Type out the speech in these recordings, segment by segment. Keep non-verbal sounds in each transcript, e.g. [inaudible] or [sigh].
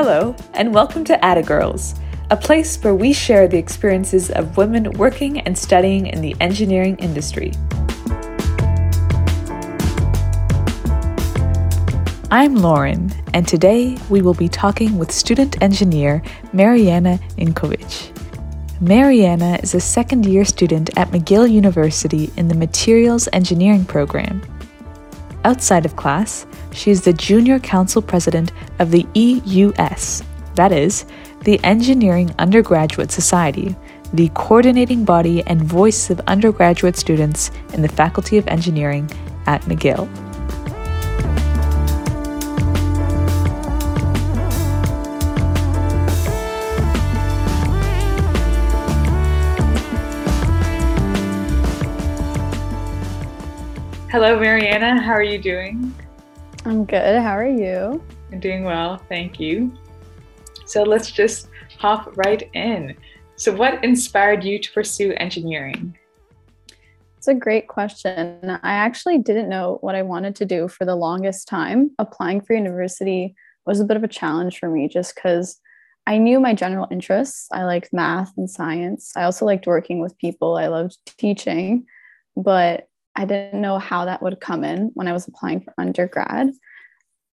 Hello, and welcome to Ada Girls, a place where we share the experiences of women working and studying in the engineering industry. I'm Lauren, and today we will be talking with student engineer Mariana Ninkovic. Mariana is a second year student at McGill University in the Materials Engineering program. Outside of class, she is the junior council president of the EUS, that is, the Engineering Undergraduate Society, the coordinating body and voice of undergraduate students in the Faculty of Engineering at McGill. Hello, Mariana. How are you doing? I'm good. How are you? I'm doing well, thank you. So let's just hop right in. So, what inspired you to pursue engineering? It's a great question. I actually didn't know what I wanted to do for the longest time. Applying for university was a bit of a challenge for me just because I knew my general interests. I liked math and science. I also liked working with people. I loved teaching, but I didn't know how that would come in when I was applying for undergrad.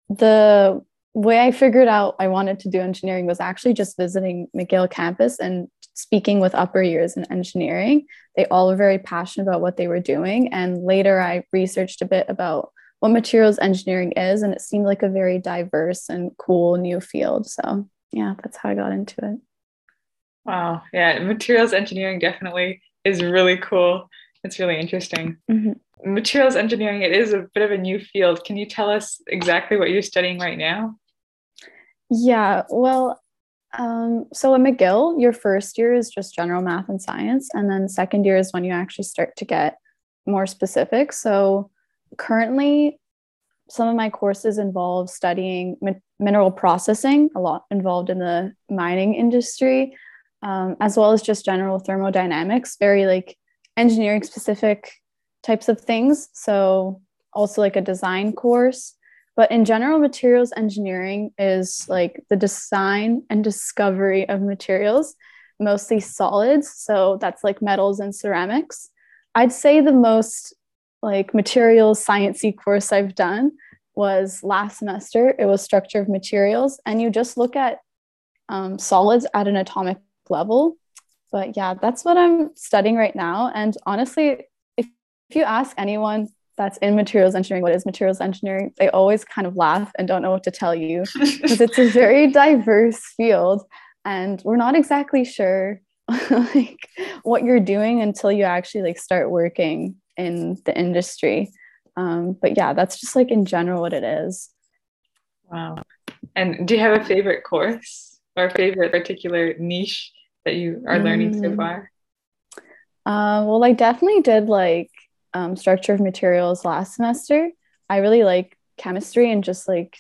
The way I figured out I wanted to do engineering was actually just visiting McGill campus and speaking with upper years in engineering. They all were very passionate about what they were doing. And later I researched a bit about what materials engineering is, and it seemed like a very diverse and cool new field. So, yeah, that's how I got into it. Wow. Yeah, materials engineering definitely is really cool. It's really interesting. Mm-hmm. Materials engineering, it is a bit of a new field. Can you tell us exactly what you're studying right now? Yeah, well, um, so at McGill, your first year is just general math and science. And then second year is when you actually start to get more specific. So currently, some of my courses involve studying mi- mineral processing, a lot involved in the mining industry, um, as well as just general thermodynamics, very like engineering specific types of things. So, also like a design course. But in general, materials engineering is like the design and discovery of materials, mostly solids. So, that's like metals and ceramics. I'd say the most like materials sciencey course I've done was last semester. It was structure of materials, and you just look at um, solids at an atomic level but yeah, that's what I'm studying right now. And honestly, if, if you ask anyone that's in materials engineering, what is materials engineering, they always kind of laugh and don't know what to tell you because it's a very [laughs] diverse field and we're not exactly sure [laughs] like what you're doing until you actually like start working in the industry. Um, but yeah, that's just like in general what it is. Wow. And do you have a favorite course or favorite particular niche that you are learning mm. so far? Uh, well, I definitely did like um, structure of materials last semester. I really like chemistry and just like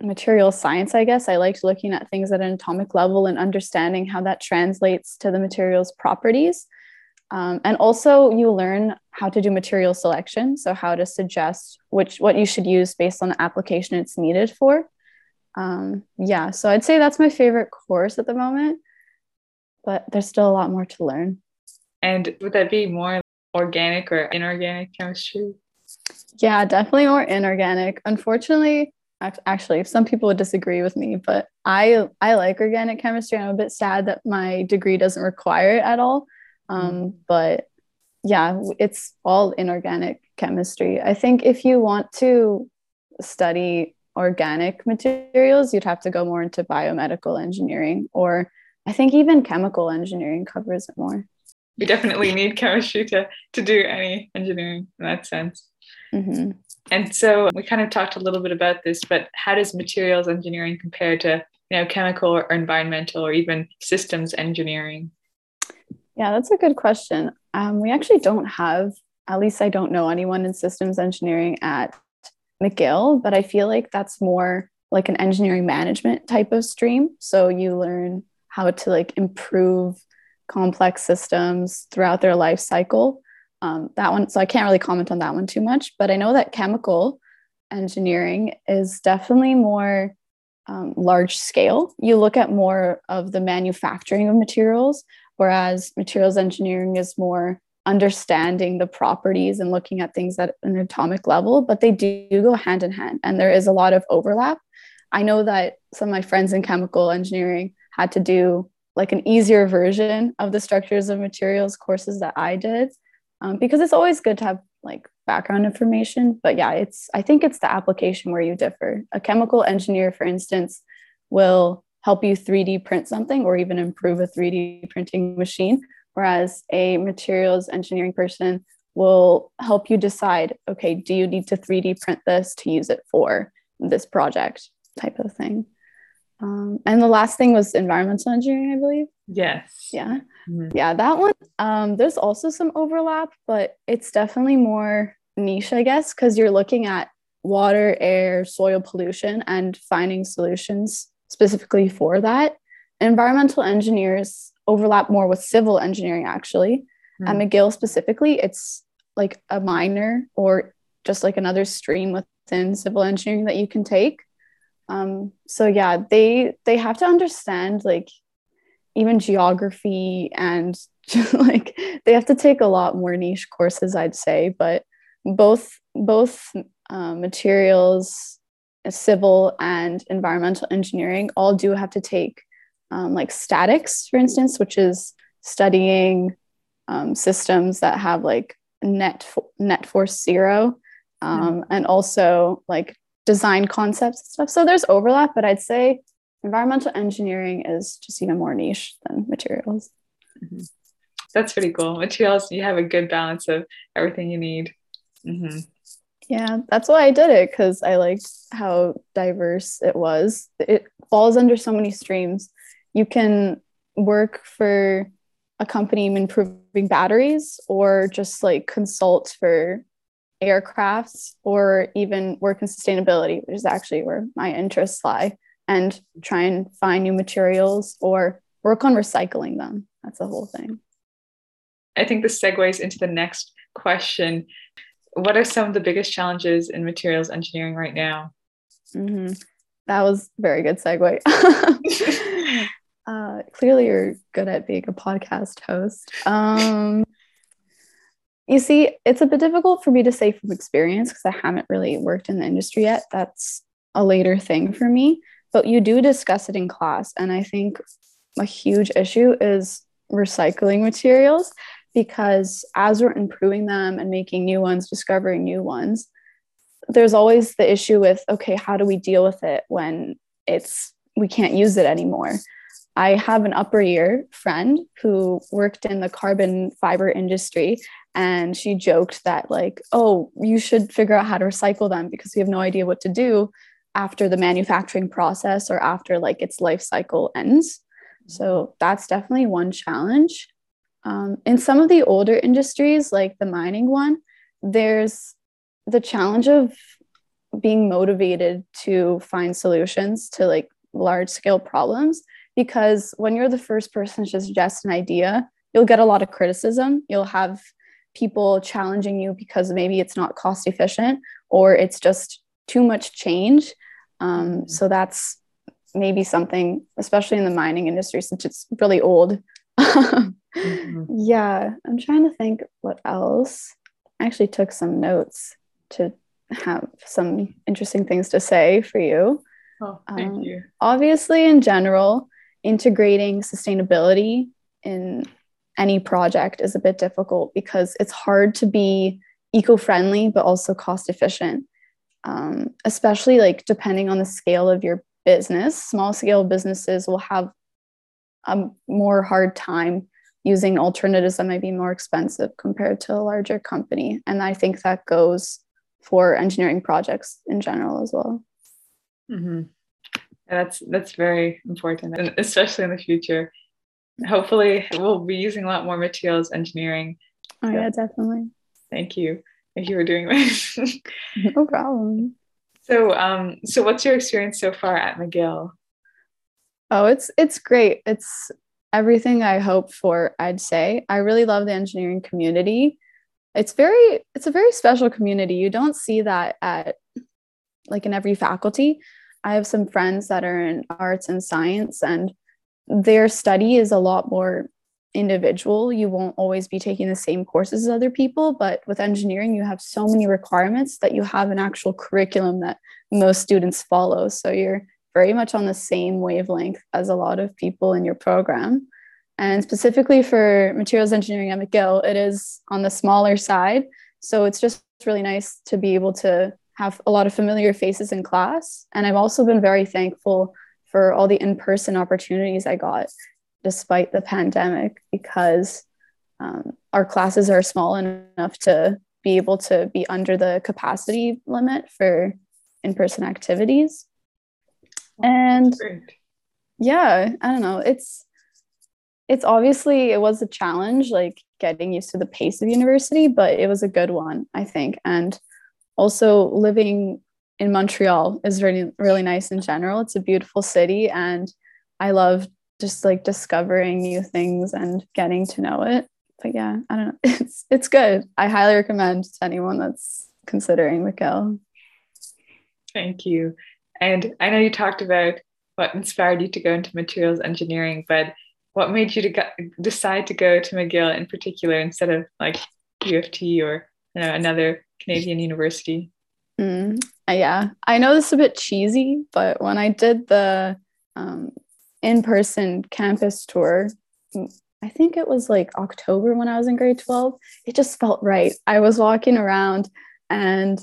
material science, I guess. I liked looking at things at an atomic level and understanding how that translates to the material's properties. Um, and also, you learn how to do material selection, so how to suggest which what you should use based on the application it's needed for. Um, yeah, so I'd say that's my favorite course at the moment but there's still a lot more to learn. And would that be more organic or inorganic chemistry? Yeah, definitely more inorganic. Unfortunately, actually, some people would disagree with me, but I I like organic chemistry. I'm a bit sad that my degree doesn't require it at all. Um, mm. But yeah, it's all inorganic chemistry. I think if you want to study organic materials, you'd have to go more into biomedical engineering or I think even chemical engineering covers it more. We definitely need chemistry to, to do any engineering in that sense. Mm-hmm. And so we kind of talked a little bit about this, but how does materials engineering compare to you know chemical or environmental or even systems engineering? Yeah, that's a good question. Um, we actually don't have, at least I don't know anyone in systems engineering at McGill, but I feel like that's more like an engineering management type of stream. So you learn how to like improve complex systems throughout their life cycle. Um, that one, so I can't really comment on that one too much, but I know that chemical engineering is definitely more um, large scale. You look at more of the manufacturing of materials, whereas materials engineering is more understanding the properties and looking at things at an atomic level, but they do go hand in hand and there is a lot of overlap. I know that some of my friends in chemical engineering had to do like an easier version of the structures of materials courses that I did um, because it's always good to have like background information. But yeah, it's I think it's the application where you differ. A chemical engineer, for instance, will help you 3D print something or even improve a 3D printing machine, whereas a materials engineering person will help you decide okay, do you need to 3D print this to use it for this project type of thing. Um, and the last thing was environmental engineering, I believe. Yes. Yeah. Mm-hmm. Yeah, that one. Um, there's also some overlap, but it's definitely more niche, I guess, because you're looking at water, air, soil pollution and finding solutions specifically for that. Environmental engineers overlap more with civil engineering, actually. Mm-hmm. At McGill specifically, it's like a minor or just like another stream within civil engineering that you can take. Um, so yeah, they they have to understand like even geography and [laughs] like they have to take a lot more niche courses i'd say but both both uh, materials civil and environmental engineering all do have to take um, like statics for instance which is studying um, systems that have like net net force zero um, mm. and also like design concepts and stuff so there's overlap but i'd say environmental engineering is just even more niche than materials. Mm-hmm. That's pretty cool. Materials, you have a good balance of everything you need. Mm-hmm. Yeah, that's why I did it because I liked how diverse it was. It falls under so many streams. You can work for a company improving batteries or just like consult for aircrafts or even work in sustainability, which is actually where my interests lie and try and find new materials or work on recycling them. That's the whole thing. I think this segues into the next question. What are some of the biggest challenges in materials engineering right now? Mm-hmm. That was very good segue. [laughs] [laughs] uh, clearly, you're good at being a podcast host. Um, you see, it's a bit difficult for me to say from experience because I haven't really worked in the industry yet. That's a later thing for me but you do discuss it in class. And I think a huge issue is recycling materials because as we're improving them and making new ones, discovering new ones, there's always the issue with okay, how do we deal with it when it's we can't use it anymore? I have an upper year friend who worked in the carbon fiber industry and she joked that like, "Oh, you should figure out how to recycle them because we have no idea what to do after the manufacturing process or after like its life cycle ends. So that's definitely one challenge. Um, in some of the older industries, like the mining one, there's the challenge of being motivated to find solutions to like large scale problems because when you're the first person to suggest an idea, you'll get a lot of criticism. You'll have people challenging you because maybe it's not cost efficient or it's just too much change. Um, mm-hmm. so that's maybe something, especially in the mining industry, since it's really old. mm-hmm. [laughs] Yeah, I'm trying to think what else. I actually took some notes to have some interesting things to say for you. Oh, thank um, you. Obviously, in general, integrating sustainability in any project is a bit difficult because it's hard to be eco-friendly but also cost efficient. Um, especially like depending on the scale of your business. Small scale businesses will have a more hard time using alternatives that might be more expensive compared to a larger company. And i think that goes for engineering projects in general as well. Mm-hmm. that's that's very important and especially in the future hopefully we'll be using a lot more materials engineering oh yeah definitely thank you Thank you for doing this. [laughs] no problem. So, um, so what's your experience so far at McGill? Oh, it's it's great. It's everything I hoped for. I'd say I really love the engineering community. It's very it's a very special community. You don't see that at like in every faculty. I have some friends that are in arts and science, and their study is a lot more individual. You won't always be taking the same courses as other people, but with engineering, you have so many requirements that you have an actual curriculum that most students follow. So you're very much on the same wavelength as a lot of people in your program. And specifically for materials engineering at McGill, it is on the smaller side. So it's just really nice to be able to have a lot of familiar faces in class. And I've also been very thankful for all the in person opportunities I got despite the pandemic because um, our classes are small enough to be able to be under the capacity limit for in person activities. And yeah, I don't know. It's it's obviously it was a challenge like getting used to the pace of university but it was a good one i think and also living in montreal is really really nice in general. It's a beautiful city and i love just like discovering new things and getting to know it. But yeah i don't know. [laughs] It's it's good. I highly recommend to anyone that's considering mcgill thank you. And i know you talked about what inspired you to go into materials engineering but what made you to go, decide to go to McGill in particular instead of like U of T or you know another Canadian university? Mm, yeah, I know this is a bit cheesy, but when I did the um, in-person campus tour, I think it was like October when I was in grade 12, it just felt right. I was walking around and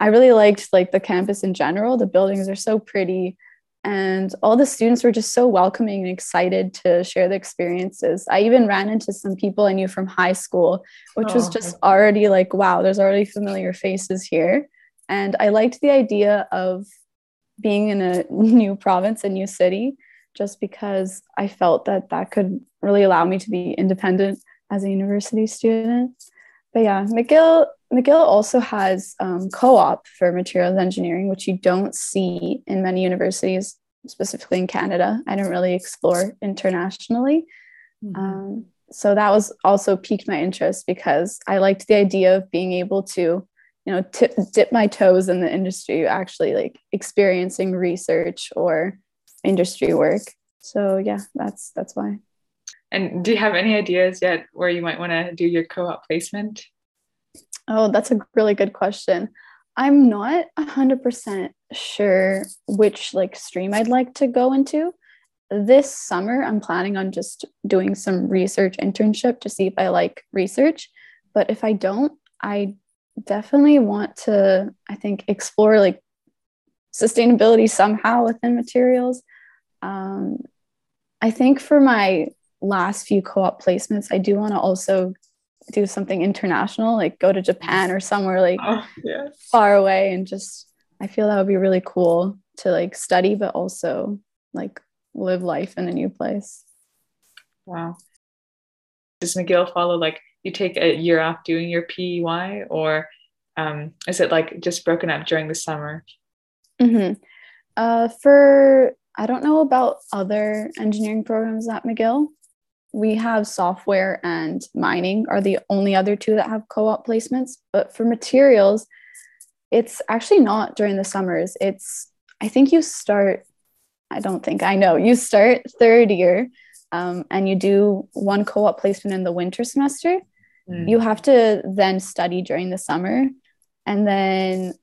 I really liked like the campus in general. The buildings are so pretty and all the students were just so welcoming and excited to share the experiences i even ran into some people i knew from high school which oh. was just already like wow there's already familiar faces here and i liked the idea of being in a [laughs] new province a new city just because i felt that that could really allow me to be independent as a university student but yeah mcgill McGill also has um, co-op for materials engineering, which you don't see in many universities, specifically in Canada. I don't really explore internationally. Mm-hmm. Um, so that was also piqued my interest because I liked the idea of being able to, you know, tip, dip my toes in the industry, actually like experiencing research or industry work. So yeah, that's that's why. And do you have any ideas yet where you might want to do your co-op placement? Oh, that's a really good question. I'm not 100% sure which like stream I'd like to go into. This summer, I'm planning on just doing some research internship to see if I like research. But if I don't, I definitely want to, I think, explore like sustainability somehow within materials. Um, I think for my last few co op placements, I do want to also do something international, like go to Japan or somewhere like oh, yes. far away and just I feel that would be really cool to like study but also like live life in a new place. Wow. Does McGill follow like you take a year off doing your PEY or um, is it like just broken up during the summer? Mm-hmm. Uh, for I don't know about other engineering programs at McGill, we have software and mining are the only other two that have co-op placements but for materials it's actually not during the summers it's i think you start i don't think i know you start third year um, and you do one co-op placement in the winter semester mm. you have to then study during the summer and then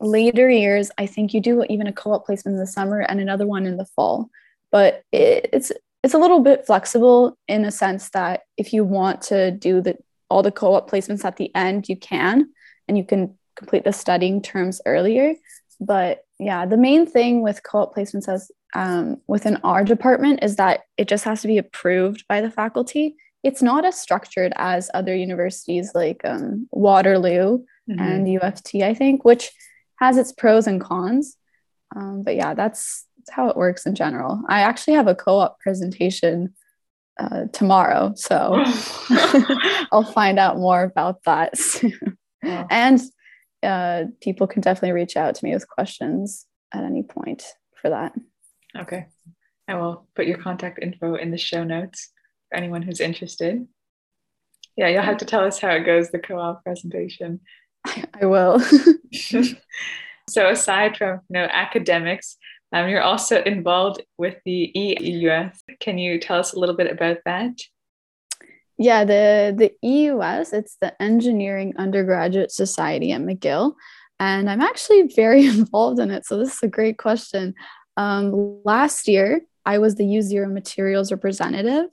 later years i think you do even a co-op placement in the summer and another one in the fall but it, it's it's a little bit flexible in a sense that if you want to do the all the co-op placements at the end, you can, and you can complete the studying terms earlier. But yeah, the main thing with co-op placements as um, within our department is that it just has to be approved by the faculty. It's not as structured as other universities like um, Waterloo mm-hmm. and U of T, I think, which has its pros and cons. Um, but yeah, that's that's how it works in general. I actually have a co-op presentation uh, tomorrow, so [laughs] [laughs] I'll find out more about that soon. And uh, people can definitely reach out to me with questions at any point for that. Okay, I will put your contact info in the show notes anyone who's interested. Yeah, you'll have to tell us how it goes the co-op presentation. [laughs] I will. [laughs] [laughs] So aside from you know academics, um, you're also involved with the EUS. Can you tell us a little bit about that? Yeah, the the EUS, it's the Engineering Undergraduate Society at McGill, and I'm actually very involved in it. So this is a great question. Um, last year, I was the U Zero Materials representative,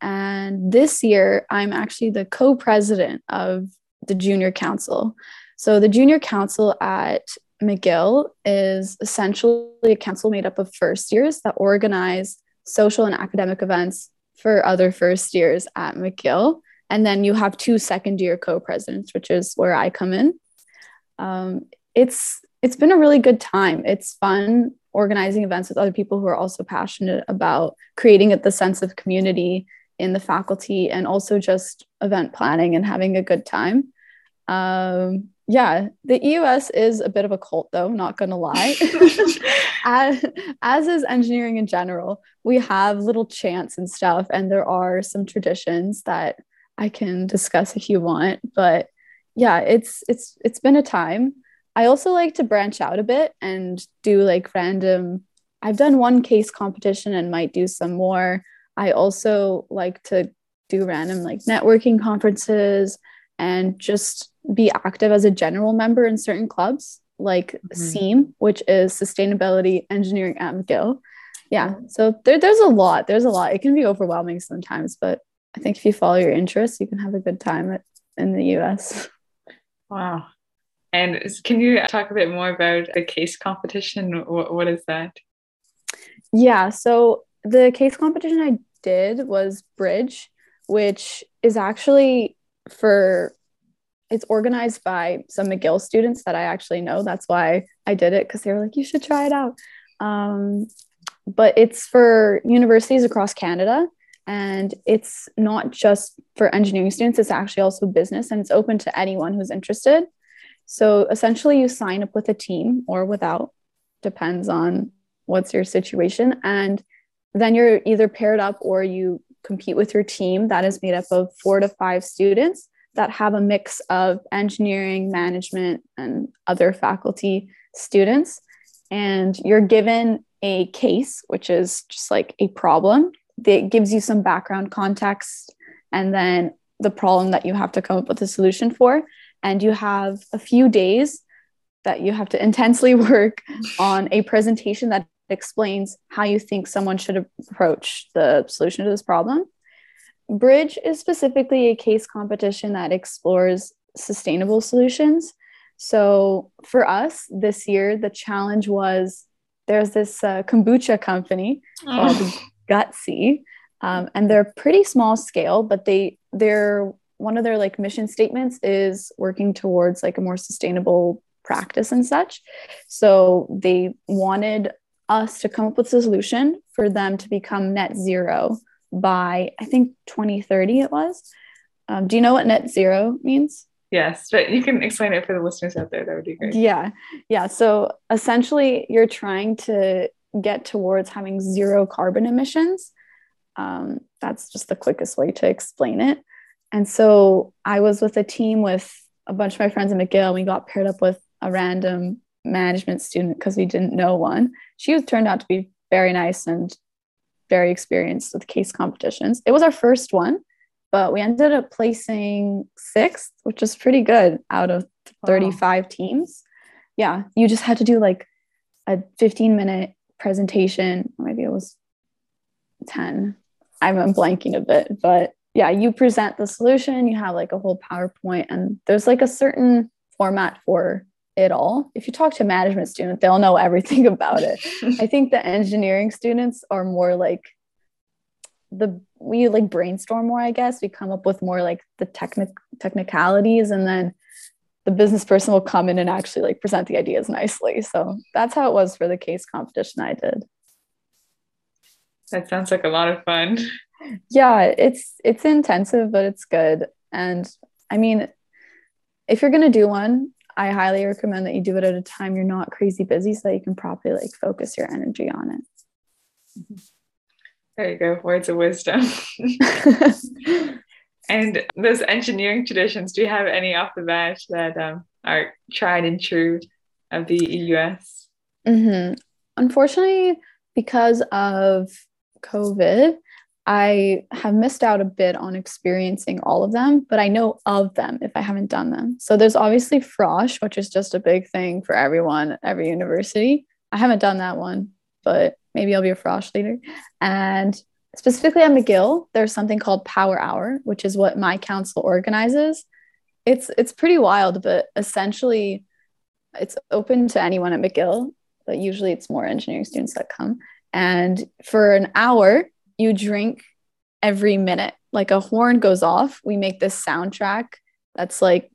and this year, I'm actually the co-president of the Junior Council. So the Junior Council at McGill is essentially a council made up of first years that organize social and academic events for other first years at McGill. And then you have two second year co presidents, which is where I come in. Um, it's it's been a really good time. It's fun organizing events with other people who are also passionate about creating the sense of community in the faculty and also just event planning and having a good time. Um, yeah, the EUS is a bit of a cult, though, not gonna lie. [laughs] [laughs] as, as is engineering in general, we have little chants and stuff, and there are some traditions that I can discuss if you want. But yeah, it's it's it's been a time. I also like to branch out a bit and do like random. I've done one case competition and might do some more. I also like to do random like networking conferences and just be active as a general member in certain clubs like mm-hmm. SEAM, which is Sustainability Engineering at McGill. Yeah, so there, there's a lot. There's a lot. It can be overwhelming sometimes, but I think if you follow your interests, you can have a good time at, in the EUS. [laughs] Wow. And can you talk a bit more about the case competition? what, what is that? Yeah, so the case competition I did was Bridge, which is actually for it's organized by some McGill students that I actually know. That's why I did it because they were like, you should try it out. Um, but it's for universities across Canada. And it's not just for engineering students, it's actually also business and it's open to anyone who's interested. So essentially, you sign up with a team or without, depends on what's your situation. And then you're either paired up or you compete with your team that is made up of four to five students that have a mix of engineering, management, and other faculty students. And you're given a case, which is just like a problem that gives you some background context and then the problem that you have to come up with a solution for. And you have a few days that you have to intensely [laughs] work on a presentation that explains how you think someone should approach the solution to this problem. Bridge is specifically a case competition that explores sustainable solutions. So for us this year, the challenge was there's this uh, kombucha company oh. called Gutsy, um, and they're pretty small scale, but they they're one of their like mission statements is working towards like a more sustainable practice and such. So they wanted us to come up with a solution for them to become net zero by I think 2030 it was. Um, do you know what net zero means? Yes, but you can explain it for the listeners out there. That would be great. Yeah. Yeah. So essentially, you're trying to get towards having zero carbon emissions. Um, that's just the quickest way to explain it. And so I was with a team with a bunch of my friends in McGill. We got paired up with a random management student because we didn't know one. She was turned out to be very nice and very experienced with case competitions. It was our first one, but we ended up placing sixth, which is pretty good out of 35 wow. teams. Yeah, you just had to do like a 15 minute presentation. Maybe it was 10. I'm blanking a bit, but yeah, you present the solution, you have like a whole PowerPoint, and there's like a certain format for it all. If you talk to a management student, they'll know everything [laughs] about it. I [laughs] think the engineering students are more like the we like brainstorm more, I guess. We come up with more like the technic technicalities and then the business person will come in and actually like present the ideas nicely. So that's how it was for the case competition I did. That sounds like a lot of fun. Yeah, it's it's intensive, but it's good. And I mean, if you're gonna do one, I highly recommend that you do it at a time you're not crazy busy so that you can properly like focus your energy on it. There you go, words of wisdom. [laughs] and those engineering traditions, do you have any off the bat that um, are tried and true of the EUS? Mm-hmm. Unfortunately, because of COVID, I have missed out a bit on experiencing all of them, but I know of them if I haven't done them. So there's obviously Frosh, which is just a big thing for everyone every university. I haven't done that one, but maybe I'll be a Frosh leader. And specifically at McGill, there's something called Power Hour, which is what my council organizes. It's it's pretty wild, but essentially it's open to anyone at McGill, but usually it's more engineering students that come. And for an hour, you drink every minute. Like a horn goes off, we make this soundtrack that's like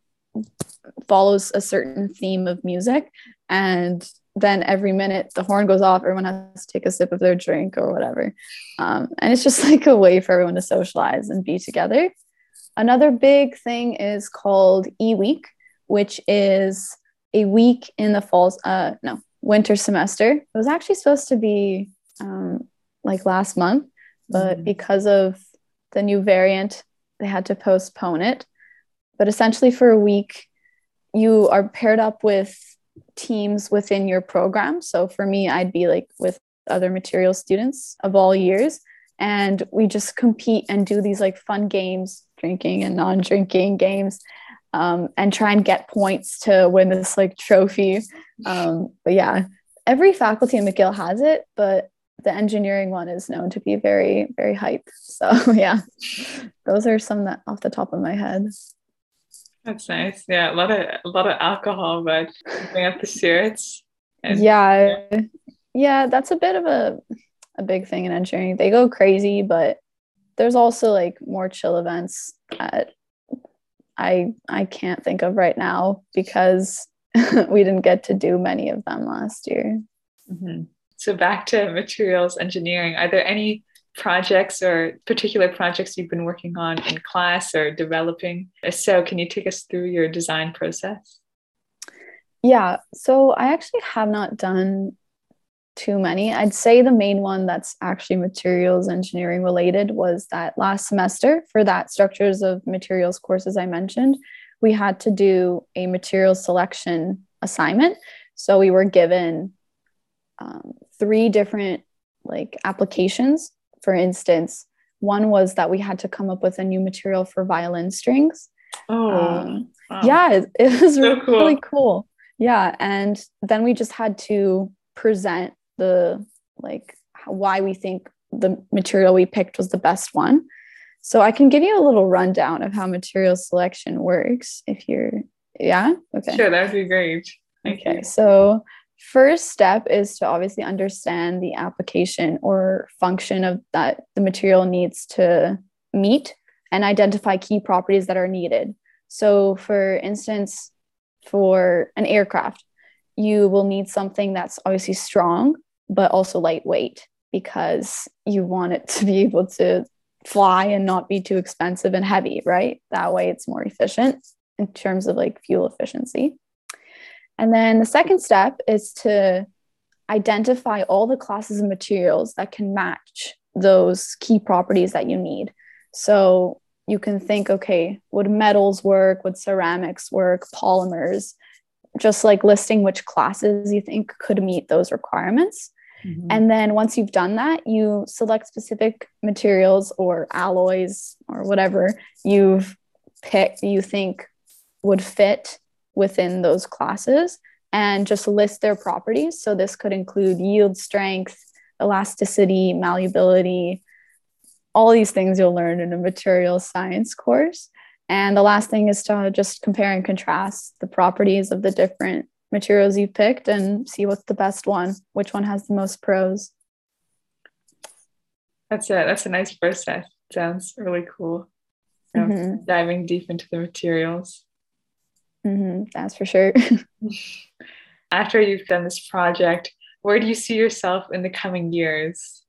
follows a certain theme of music. And then every minute the horn goes off, everyone has to take a sip of their drink or whatever. Um, and it's just [laughs] like a way for everyone to socialize and be together. Another big thing is called E Week, which is a week in the fall, uh, no, winter semester. It was actually supposed to be um, like last month, but mm-hmm. because of the new variant, they had to postpone it. But essentially, for a week, you are paired up with teams within your program. So for me, I'd be like with other material students of all years. And we just compete and do these like fun games, drinking and non drinking games, um, and try and get points to win this like trophy. [laughs] Um, but yeah, every faculty in McGill has it, but the engineering one is known to be very very hype. So [laughs] yeah those are some that off the top of my head. That's nice. Yeah a lot of a lot of alcohol but bring up the spirits. And, yeah. Yeah that's a bit of a a big thing in engineering. They go crazy but there's also like more chill events that i i can't think of right now because [laughs] we didn't get to do many of them last year. Mm-hmm. So back to materials engineering, are there any projects or particular projects you've been working on in class or developing? If so, can you take us through your design process? Yeah, so I actually have not done too many. I'd say the main one that's actually materials engineering related was that last semester for that structures of materials courses I mentioned, we had to do a material selection assignment. So we were given um, three different like applications. For instance, one was that we had to come up with a new material for violin strings. Oh, um, wow. yeah, it, it was so really cool. cool. Yeah, and then we just had to present the like why we think the material we picked was the best one. So I can give you a little rundown of how material selection works if you're yeah, okay. Sure, that would be great. Thank okay, you. so first step is to obviously understand the application or function of that the material needs to meet and identify key properties that are needed. So, for instance, for an aircraft, you will need something that's obviously strong, but also lightweight because you want it to be able to fly and not be too expensive and heavy, right? That way it's more efficient in terms of like fuel efficiency. And then the second step is to identify all the classes of materials that can match those key properties that you need. So you can think, okay, would metals work? Would ceramics work? Polymers? Just like listing which classes you think could meet those requirements. Mm-hmm. And then once you've done that, you select specific materials or alloys or whatever you've picked, you think would fit within those classes and just list their properties. So this could include yield strength, elasticity, malleability, all these things you'll learn in a material science course. And the last thing is to just compare and contrast the properties of the different materials you've picked and see what's the best one, which one has the most pros. That's it. That's a nice process. Sounds really cool. So mm-hmm. Diving deep into the materials. Mm-hmm, that's for sure. [laughs] After you've done this project, where do you see yourself in the coming years?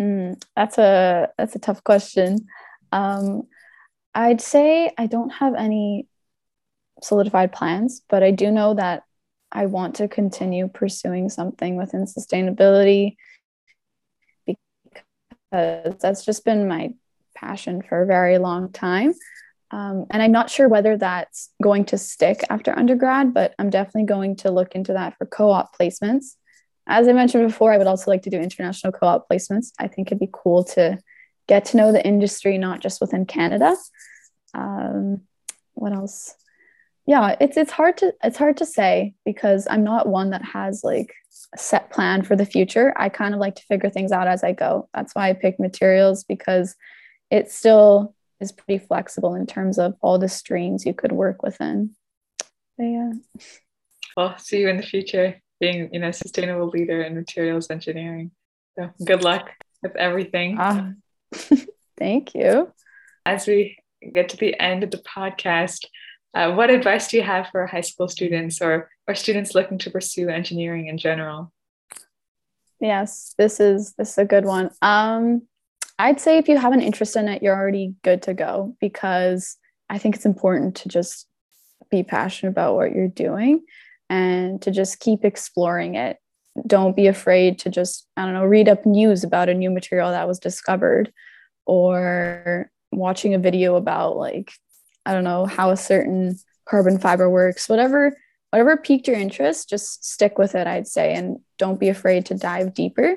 Mm, that's a that's a tough question. Um, I'd say I don't have any solidified plans, but I do know that I want to continue pursuing something within sustainability because that's just been my passion for a very long time. Um, and I'm not sure whether that's going to stick after undergrad, but I'm definitely going to look into that for co op placements. As I mentioned before, I would also like to do international co op placements. I think it'd be cool to get to know the industry, not just within Canada. Um, what else? Yeah, it's it's hard to it's hard to say because I'm not one that has like a set plan for the future. I kind of like to figure things out as I go. That's why I picked materials because it's still is pretty flexible in terms of all the streams you could work within. But yeah. Well, see you in the future being, you know, sustainable leader in materials engineering. So good luck with everything. Ah, [laughs] thank you. As we get to the end of the podcast, uh, what advice do you have for high school students or or students looking to pursue engineering in general? Yes, this is this is a good one. Um, I'd say if you have an interest in it, you're already good to go because I think it's important to just be passionate about what you're doing and to just keep exploring it. Don't be afraid to just, I don't know, read up news about a new material that was discovered or watching a video about like, I don't know, how a certain carbon fiber works, whatever whatever piqued your interest, just stick with it, I'd say, and don't be afraid to dive deeper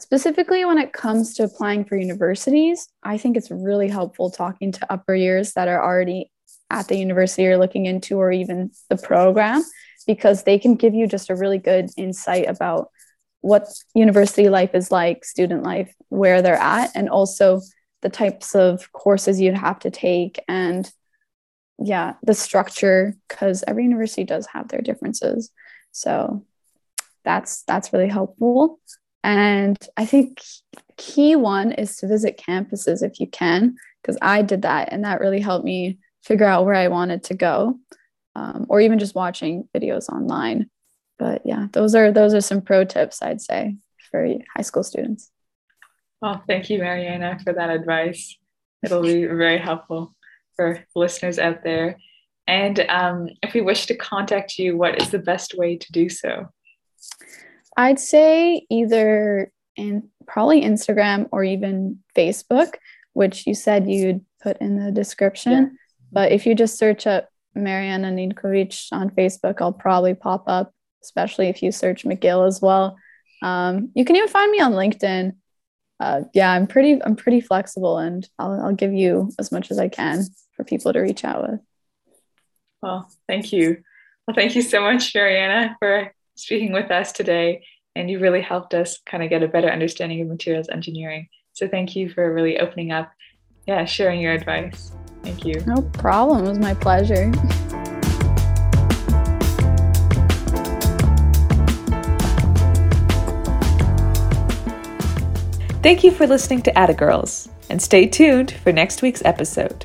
specifically when it comes to applying for universities, I think it's really helpful talking to upper years that are already at the university you're looking into or even the program because they can give you just a really good insight about what university life is like, student life, where they're at, and also the types of courses you'd have to take and yeah, the structure because every university does have their differences. So that's that's really helpful. And I think key one is to visit campuses if you can, because I did that and that really helped me figure out where I wanted to go, um, or even just watching videos online. But yeah, those are those are some pro tips I'd say for high school students. Well, thank you, Mariana, for that advice. It'll be very helpful for listeners out there. And um, if we wish to contact you, what is the best way to do so? I'd say either in probably Instagram or even Facebook, which you said you'd put in the description. Yeah. But if you just search up Mariana Ninkovic on Facebook, I'll probably pop up, especially if you search McGill as well. Um, you can even find me on LinkedIn. Uh, yeah, I'm pretty I'm pretty flexible, and I'll I'll give you as much as I can for people to reach out with. Well, thank you. Well, thank you so much, Mariana, for speaking with us today. And you really helped us kind of get a better understanding of materials engineering. So thank you for really opening up, yeah, sharing your advice. Thank you. No problem. It was my pleasure. Thank you for listening to Ada Girls, and stay tuned for next week's episode.